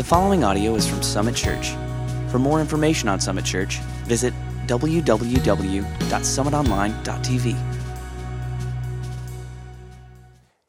The following audio is from Summit Church. For more information on Summit Church, visit www.summitonline.tv.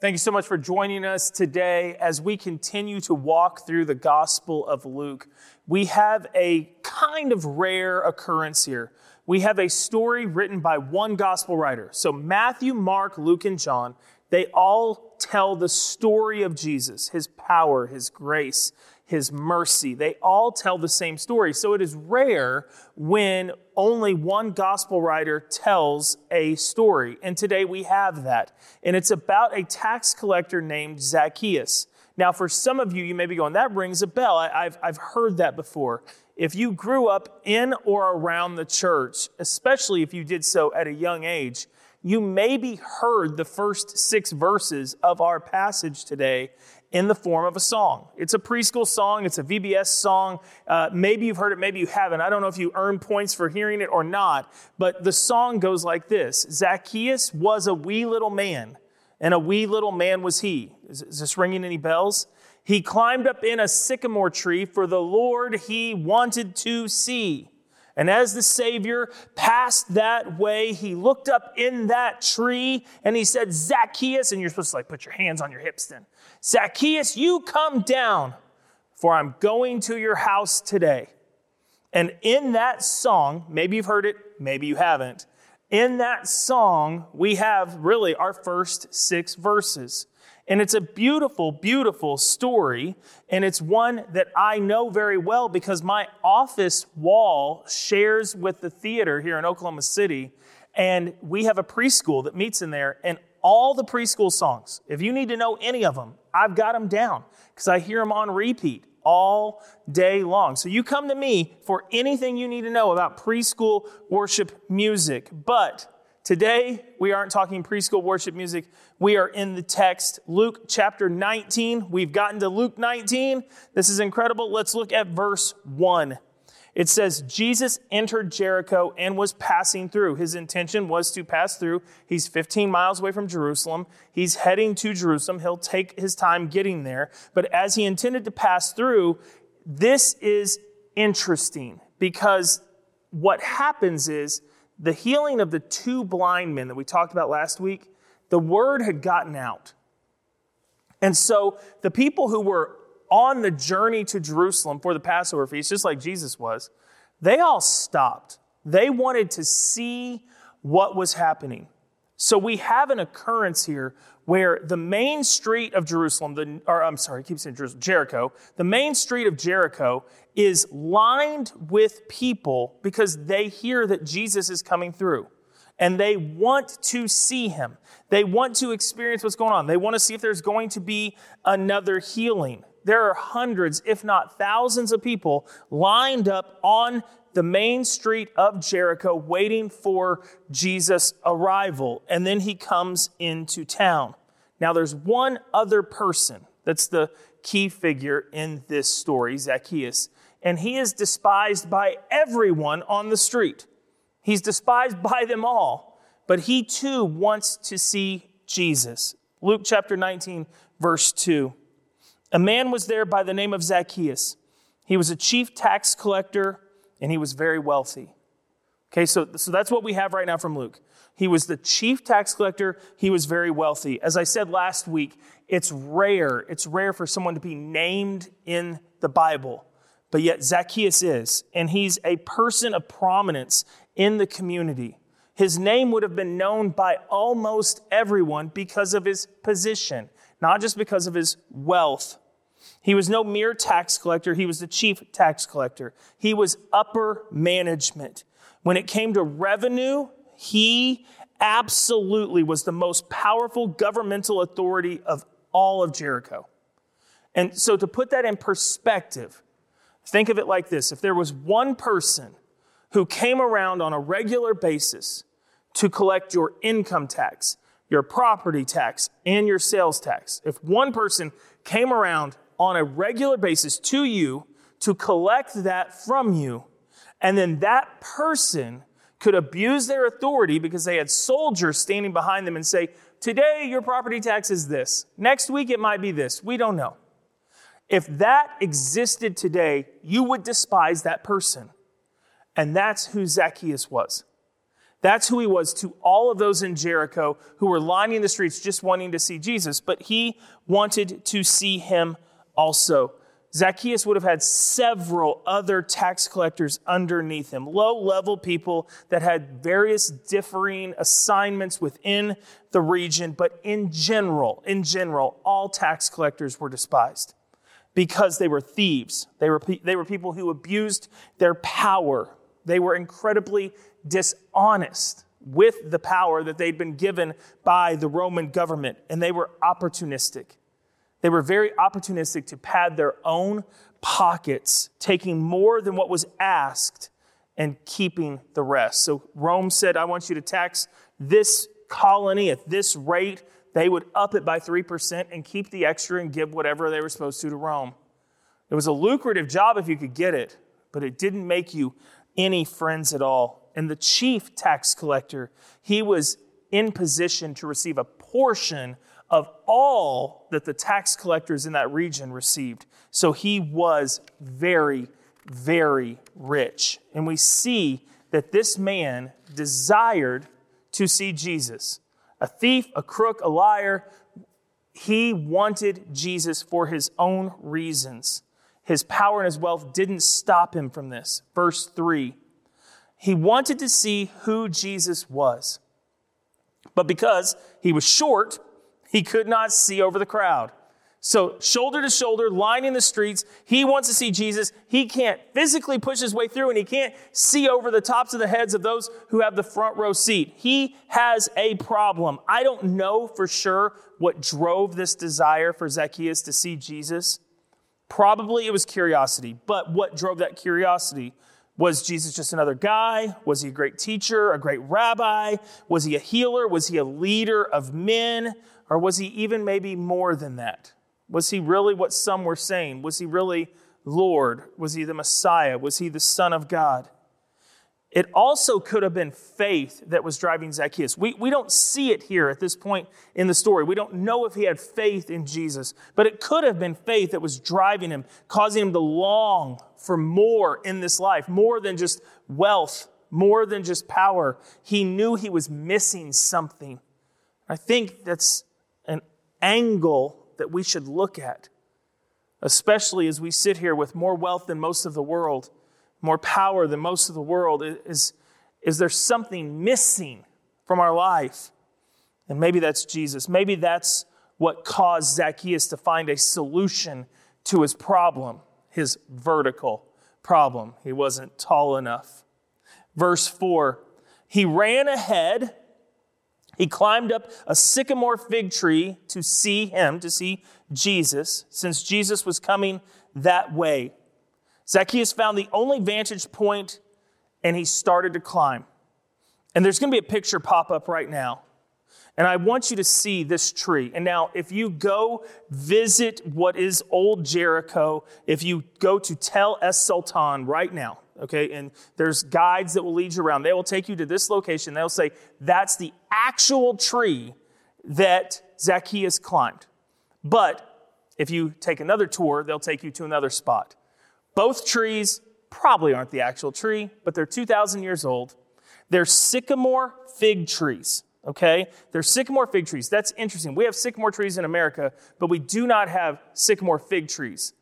Thank you so much for joining us today as we continue to walk through the Gospel of Luke. We have a kind of rare occurrence here. We have a story written by one Gospel writer. So, Matthew, Mark, Luke, and John, they all tell the story of Jesus, his power, his grace, his mercy. They all tell the same story. So it is rare when only one gospel writer tells a story. And today we have that. And it's about a tax collector named Zacchaeus. Now, for some of you, you may be going, that rings a bell. I, have I've heard that before. If you grew up in or around the church, especially if you did so at a young age, you maybe heard the first six verses of our passage today in the form of a song. It's a preschool song, it's a VBS song. Uh, maybe you've heard it, maybe you haven't. I don't know if you earn points for hearing it or not, but the song goes like this Zacchaeus was a wee little man, and a wee little man was he. Is, is this ringing any bells? He climbed up in a sycamore tree for the Lord he wanted to see. And as the Savior passed that way, he looked up in that tree and he said, Zacchaeus, and you're supposed to like put your hands on your hips then. Zacchaeus, you come down, for I'm going to your house today. And in that song, maybe you've heard it, maybe you haven't. In that song, we have really our first six verses. And it's a beautiful, beautiful story. And it's one that I know very well because my office wall shares with the theater here in Oklahoma City. And we have a preschool that meets in there. And all the preschool songs, if you need to know any of them, I've got them down because I hear them on repeat all day long. So you come to me for anything you need to know about preschool worship music. But Today, we aren't talking preschool worship music. We are in the text, Luke chapter 19. We've gotten to Luke 19. This is incredible. Let's look at verse 1. It says, Jesus entered Jericho and was passing through. His intention was to pass through. He's 15 miles away from Jerusalem. He's heading to Jerusalem. He'll take his time getting there. But as he intended to pass through, this is interesting because what happens is the healing of the two blind men that we talked about last week, the word had gotten out. And so the people who were on the journey to Jerusalem for the Passover feast, just like Jesus was, they all stopped. They wanted to see what was happening. So we have an occurrence here where the main street of Jerusalem, the, or I'm sorry, I keep saying Jericho, the main street of Jericho is lined with people because they hear that Jesus is coming through and they want to see him. They want to experience what's going on. They want to see if there's going to be another healing. There are hundreds, if not thousands, of people lined up on the main street of Jericho waiting for Jesus' arrival. And then he comes into town. Now, there's one other person that's the key figure in this story, Zacchaeus, and he is despised by everyone on the street. He's despised by them all, but he too wants to see Jesus. Luke chapter 19, verse 2. A man was there by the name of Zacchaeus. He was a chief tax collector and he was very wealthy. Okay, so, so that's what we have right now from Luke. He was the chief tax collector. He was very wealthy. As I said last week, it's rare. It's rare for someone to be named in the Bible, but yet Zacchaeus is, and he's a person of prominence in the community. His name would have been known by almost everyone because of his position, not just because of his wealth. He was no mere tax collector, he was the chief tax collector. He was upper management. When it came to revenue, he absolutely was the most powerful governmental authority of all of Jericho. And so, to put that in perspective, think of it like this if there was one person who came around on a regular basis to collect your income tax, your property tax, and your sales tax, if one person came around on a regular basis to you to collect that from you, and then that person could abuse their authority because they had soldiers standing behind them and say, Today your property tax is this. Next week it might be this. We don't know. If that existed today, you would despise that person. And that's who Zacchaeus was. That's who he was to all of those in Jericho who were lining the streets just wanting to see Jesus, but he wanted to see him also. Zacchaeus would have had several other tax collectors underneath him, low level people that had various differing assignments within the region, but in general, in general, all tax collectors were despised because they were thieves. They were, they were people who abused their power. They were incredibly dishonest with the power that they'd been given by the Roman government, and they were opportunistic. They were very opportunistic to pad their own pockets, taking more than what was asked and keeping the rest. So Rome said, I want you to tax this colony at this rate. They would up it by 3% and keep the extra and give whatever they were supposed to to Rome. It was a lucrative job if you could get it, but it didn't make you any friends at all. And the chief tax collector, he was in position to receive a portion of all that the tax collectors in that region received. So he was very, very rich. And we see that this man desired to see Jesus. A thief, a crook, a liar, he wanted Jesus for his own reasons. His power and his wealth didn't stop him from this. Verse 3 He wanted to see who Jesus was. But because he was short, he could not see over the crowd. So, shoulder to shoulder, lining the streets, he wants to see Jesus. He can't physically push his way through and he can't see over the tops of the heads of those who have the front row seat. He has a problem. I don't know for sure what drove this desire for Zacchaeus to see Jesus. Probably it was curiosity, but what drove that curiosity? Was Jesus just another guy? Was he a great teacher, a great rabbi? Was he a healer? Was he a leader of men? Or was he even maybe more than that? Was he really what some were saying? Was he really Lord? Was he the Messiah? Was he the Son of God? It also could have been faith that was driving Zacchaeus. We, we don't see it here at this point in the story. We don't know if he had faith in Jesus, but it could have been faith that was driving him, causing him to long for more in this life, more than just wealth, more than just power. He knew he was missing something. I think that's angle that we should look at, especially as we sit here with more wealth than most of the world, more power than most of the world. Is, is there something missing from our life? And maybe that's Jesus. Maybe that's what caused Zacchaeus to find a solution to his problem, his vertical problem. He wasn't tall enough. Verse 4 He ran ahead he climbed up a sycamore fig tree to see him, to see Jesus, since Jesus was coming that way. Zacchaeus found the only vantage point and he started to climb. And there's going to be a picture pop up right now. And I want you to see this tree. And now, if you go visit what is old Jericho, if you go to Tel Es Sultan right now, okay, and there's guides that will lead you around, they will take you to this location. They'll say, that's the actual tree that Zacchaeus climbed. But if you take another tour, they'll take you to another spot. Both trees probably aren't the actual tree, but they're 2,000 years old. They're sycamore fig trees, okay? They're sycamore fig trees. That's interesting. We have sycamore trees in America, but we do not have sycamore fig trees.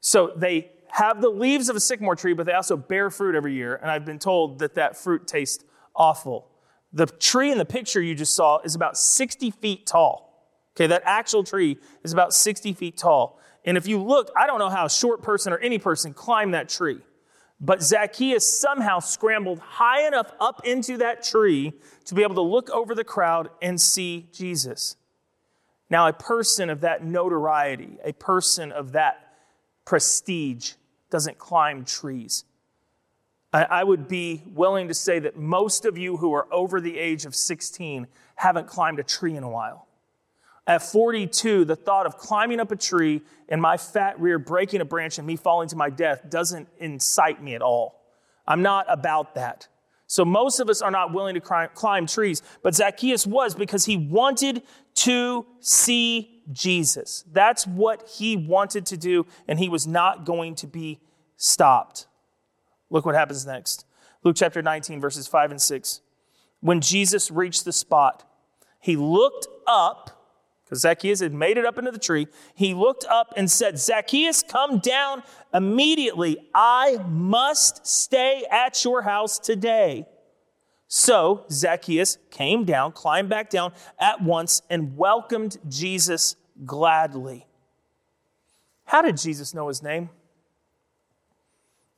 So they have the leaves of a sycamore tree, but they also bear fruit every year. And I've been told that that fruit tastes awful. The tree in the picture you just saw is about 60 feet tall. Okay, that actual tree is about 60 feet tall. And if you look, I don't know how a short person or any person climbed that tree. But Zacchaeus somehow scrambled high enough up into that tree to be able to look over the crowd and see Jesus. Now, a person of that notoriety, a person of that prestige, doesn't climb trees. I would be willing to say that most of you who are over the age of 16 haven't climbed a tree in a while. At 42, the thought of climbing up a tree and my fat rear breaking a branch and me falling to my death doesn't incite me at all. I'm not about that. So most of us are not willing to climb, trees, but Zacchaeus was because he wanted to see Jesus. That's what he wanted to do, and he was not going to be stopped. Look what happens next. Luke chapter 19, verses 5 and 6. When Jesus reached the spot, he looked up, because Zacchaeus had made it up into the tree. He looked up and said, Zacchaeus, come down immediately. I must stay at your house today. So Zacchaeus came down, climbed back down at once, and welcomed Jesus gladly. How did Jesus know his name?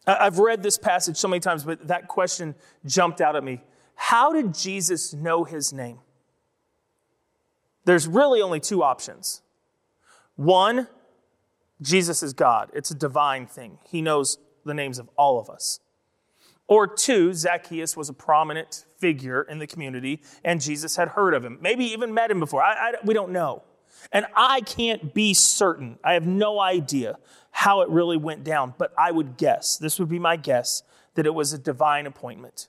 I've read this passage so many times, but that question jumped out at me. How did Jesus know his name? There's really only two options. One, Jesus is God, it's a divine thing. He knows the names of all of us. Or two, Zacchaeus was a prominent figure in the community and Jesus had heard of him, maybe even met him before. I, I, we don't know. And I can't be certain. I have no idea how it really went down, but I would guess, this would be my guess, that it was a divine appointment.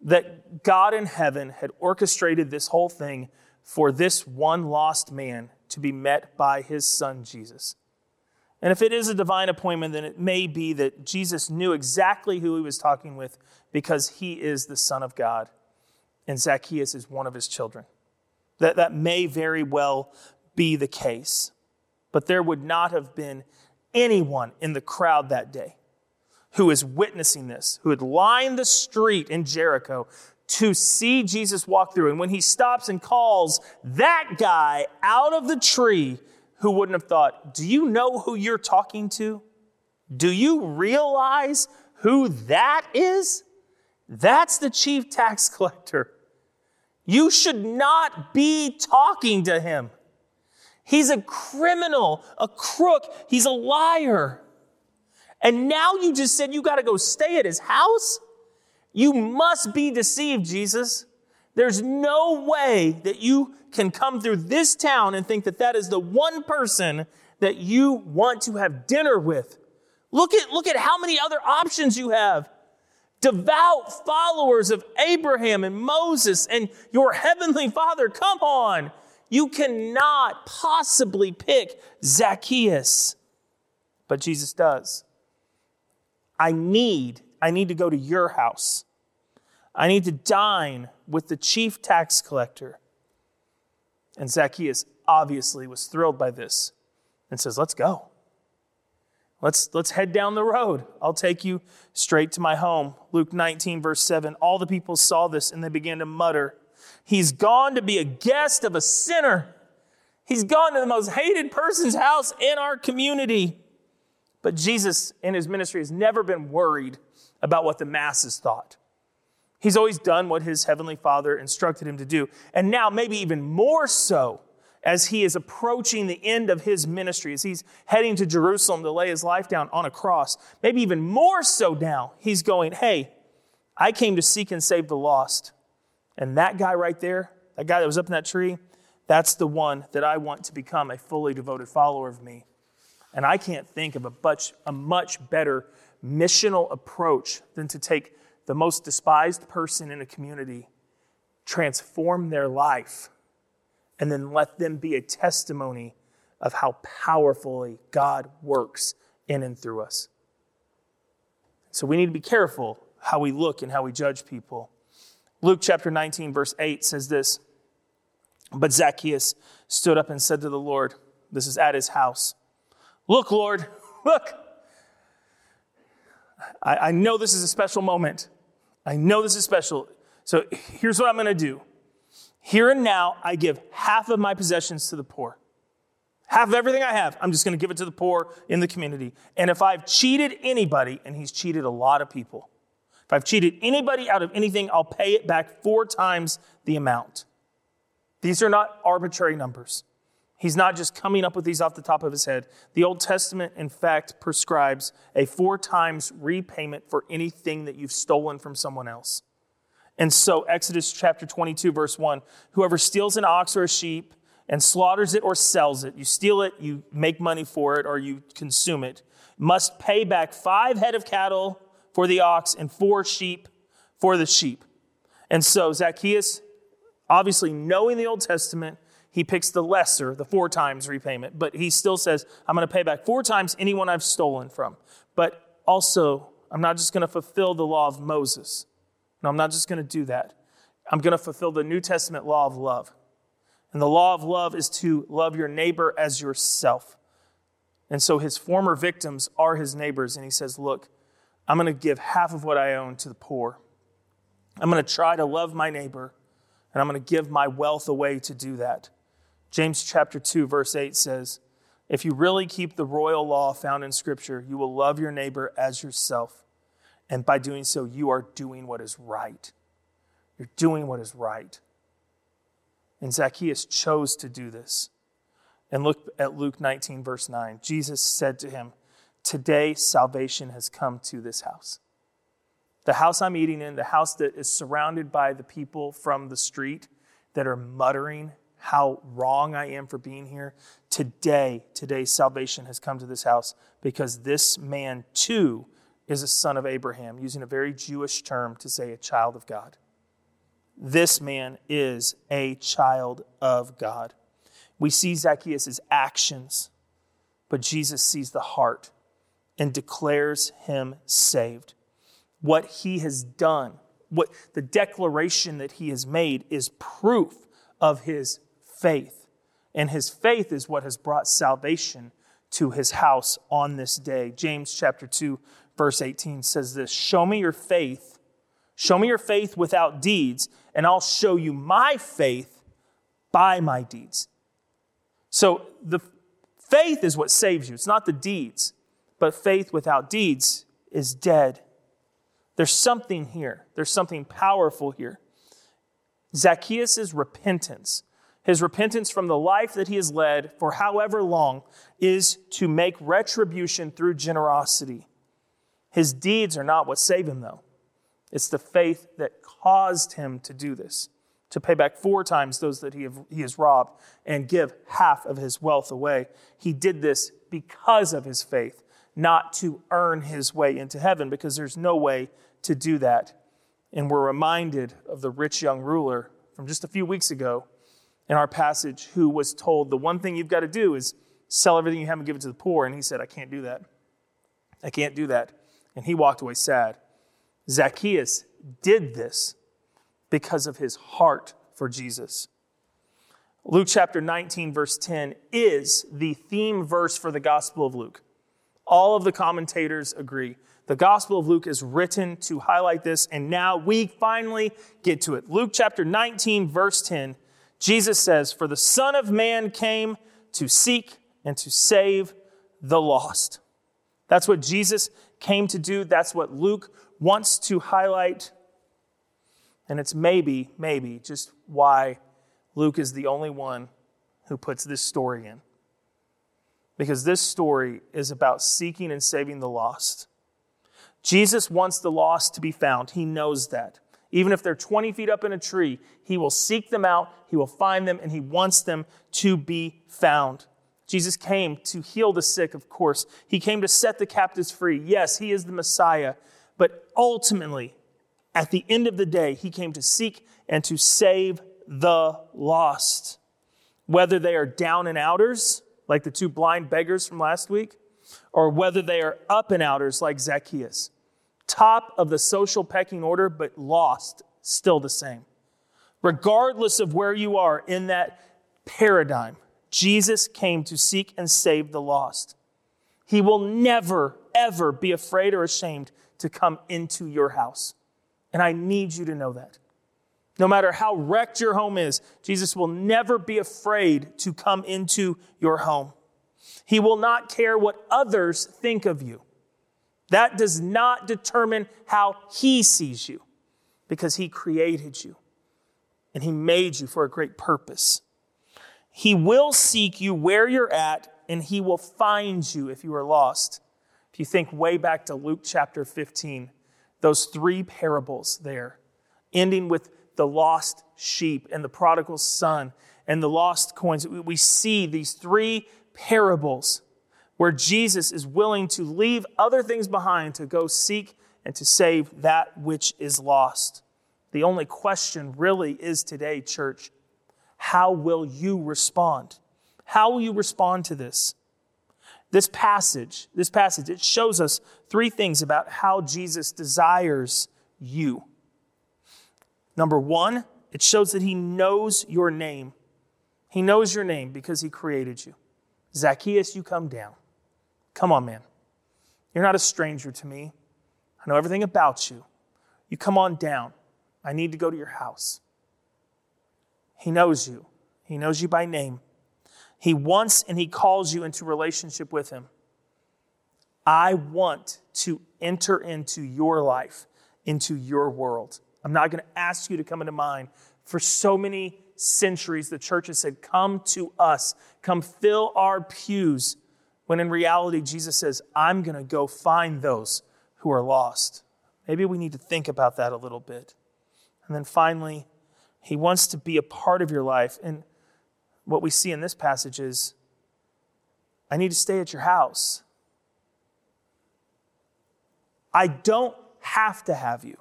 That God in heaven had orchestrated this whole thing for this one lost man to be met by his son Jesus. And if it is a divine appointment, then it may be that Jesus knew exactly who he was talking with because he is the Son of God and Zacchaeus is one of his children. That, that may very well be the case. But there would not have been anyone in the crowd that day who is witnessing this, who had lined the street in Jericho to see Jesus walk through. And when he stops and calls that guy out of the tree, who wouldn't have thought, Do you know who you're talking to? Do you realize who that is? That's the chief tax collector. You should not be talking to him. He's a criminal, a crook, he's a liar. And now you just said you got to go stay at his house? You must be deceived, Jesus. There's no way that you can come through this town and think that that is the one person that you want to have dinner with. Look at, look at how many other options you have. Devout followers of Abraham and Moses and your heavenly father. Come on. You cannot possibly pick Zacchaeus. But Jesus does. I need, I need to go to your house. I need to dine with the chief tax collector. And Zacchaeus obviously was thrilled by this and says, Let's go. Let's, let's head down the road. I'll take you straight to my home. Luke 19, verse 7. All the people saw this and they began to mutter, He's gone to be a guest of a sinner. He's gone to the most hated person's house in our community. But Jesus, in his ministry, has never been worried about what the masses thought. He's always done what his heavenly Father instructed him to do. And now, maybe even more so, as he is approaching the end of his ministry, as he's heading to Jerusalem to lay his life down on a cross, maybe even more so now, he's going, Hey, I came to seek and save the lost. And that guy right there, that guy that was up in that tree, that's the one that I want to become a fully devoted follower of me. And I can't think of a much, a much better missional approach than to take the most despised person in a community, transform their life, and then let them be a testimony of how powerfully God works in and through us. So we need to be careful how we look and how we judge people. Luke chapter 19, verse 8 says this But Zacchaeus stood up and said to the Lord, This is at his house, Look, Lord, look. I, I know this is a special moment. I know this is special. So here's what I'm going to do. Here and now, I give half of my possessions to the poor. Half of everything I have, I'm just going to give it to the poor in the community. And if I've cheated anybody, and he's cheated a lot of people, if I've cheated anybody out of anything, I'll pay it back four times the amount. These are not arbitrary numbers. He's not just coming up with these off the top of his head. The Old Testament, in fact, prescribes a four times repayment for anything that you've stolen from someone else. And so, Exodus chapter 22, verse 1 whoever steals an ox or a sheep and slaughters it or sells it, you steal it, you make money for it, or you consume it, must pay back five head of cattle for the ox and four sheep for the sheep. And so, Zacchaeus, obviously knowing the Old Testament, he picks the lesser, the four times repayment, but he still says, I'm going to pay back four times anyone I've stolen from. But also, I'm not just going to fulfill the law of Moses. No, I'm not just going to do that. I'm going to fulfill the New Testament law of love. And the law of love is to love your neighbor as yourself. And so his former victims are his neighbors. And he says, Look, I'm going to give half of what I own to the poor. I'm going to try to love my neighbor, and I'm going to give my wealth away to do that. James chapter 2 verse 8 says, "If you really keep the royal law found in scripture, you will love your neighbor as yourself, and by doing so you are doing what is right." You're doing what is right. And Zacchaeus chose to do this. And look at Luke 19, verse 9. Jesus said to him, Today salvation has come to this house. The house I'm eating in, the house that is surrounded by the people from the street that are muttering how wrong I am for being here. Today, today, salvation has come to this house because this man too is a son of Abraham, using a very Jewish term to say a child of God. This man is a child of God. We see Zacchaeus' actions, but Jesus sees the heart and declares him saved. What he has done, what the declaration that he has made is proof of his faith. And his faith is what has brought salvation to his house on this day. James chapter 2 verse 18 says this, "Show me your faith. Show me your faith without deeds, and I'll show you my faith by my deeds." So the faith is what saves you. It's not the deeds. But faith without deeds is dead. There's something here. There's something powerful here. Zacchaeus' repentance his repentance from the life that he has led for however long is to make retribution through generosity. His deeds are not what save him, though. It's the faith that caused him to do this, to pay back four times those that he, have, he has robbed and give half of his wealth away. He did this because of his faith, not to earn his way into heaven, because there's no way to do that. And we're reminded of the rich young ruler from just a few weeks ago in our passage who was told the one thing you've got to do is sell everything you have and give it to the poor. And he said, I can't do that. I can't do that. And he walked away sad. Zacchaeus did this because of his heart for Jesus. Luke chapter 19, verse 10 is the theme verse for the Gospel of Luke. All of the commentators agree. The Gospel of Luke is written to highlight this, and now we finally get to it. Luke chapter 19, verse 10 Jesus says, For the Son of Man came to seek and to save the lost. That's what Jesus came to do. That's what Luke wants to highlight. And it's maybe, maybe just why Luke is the only one who puts this story in. Because this story is about seeking and saving the lost. Jesus wants the lost to be found. He knows that. Even if they're 20 feet up in a tree, he will seek them out, he will find them, and he wants them to be found. Jesus came to heal the sick, of course. He came to set the captives free. Yes, he is the Messiah. But ultimately, at the end of the day, he came to seek and to save the lost. Whether they are down and outers, like the two blind beggars from last week, or whether they are up and outers, like Zacchaeus top of the social pecking order, but lost, still the same. Regardless of where you are in that paradigm, Jesus came to seek and save the lost. He will never, ever be afraid or ashamed to come into your house. And I need you to know that. No matter how wrecked your home is, Jesus will never be afraid to come into your home. He will not care what others think of you. That does not determine how He sees you because He created you and He made you for a great purpose. He will seek you where you're at and He will find you if you are lost. If you think way back to Luke chapter 15, those three parables there, ending with the lost sheep and the prodigal son and the lost coins, we see these three parables where Jesus is willing to leave other things behind to go seek and to save that which is lost. The only question really is today, church, How will you respond? How will you respond to this? This passage, this passage, it shows us three things about how Jesus desires you. Number one, it shows that he knows your name. He knows your name because he created you. Zacchaeus, you come down. Come on, man. You're not a stranger to me. I know everything about you. You come on down. I need to go to your house. He knows you. He knows you by name. He wants and He calls you into relationship with Him. I want to enter into your life, into your world. I'm not going to ask you to come into mine. For so many centuries, the church has said, Come to us, come fill our pews. When in reality, Jesus says, I'm going to go find those who are lost. Maybe we need to think about that a little bit. And then finally, He wants to be a part of your life. And what we see in this passage is I need to stay at your house. I don't have to have you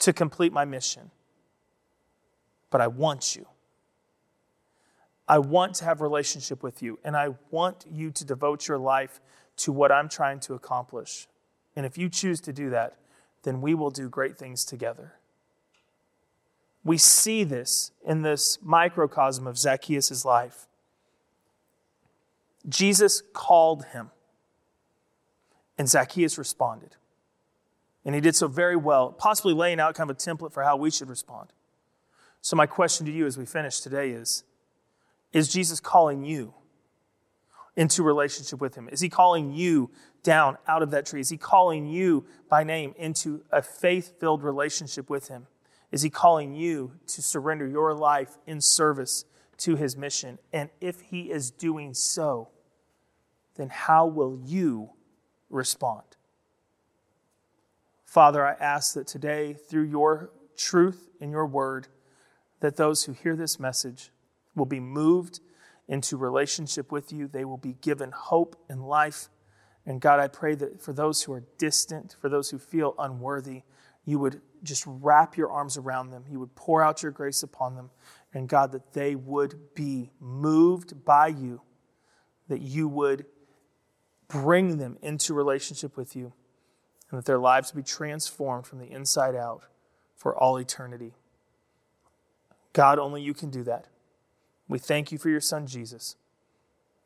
to complete my mission, but I want you. I want to have a relationship with you, and I want you to devote your life to what I'm trying to accomplish. And if you choose to do that, then we will do great things together. We see this in this microcosm of Zacchaeus' life. Jesus called him, and Zacchaeus responded. And he did so very well, possibly laying out kind of a template for how we should respond. So, my question to you as we finish today is Is Jesus calling you into relationship with him? Is he calling you down out of that tree? Is he calling you by name into a faith filled relationship with him? Is he calling you to surrender your life in service to his mission? And if he is doing so, then how will you respond? Father, I ask that today, through your truth and your word, that those who hear this message will be moved into relationship with you. They will be given hope and life. And God, I pray that for those who are distant, for those who feel unworthy, you would just wrap your arms around them. You would pour out your grace upon them. And God, that they would be moved by you, that you would bring them into relationship with you, and that their lives be transformed from the inside out for all eternity. God, only you can do that. We thank you for your son, Jesus.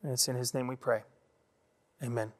And it's in his name we pray. Amen.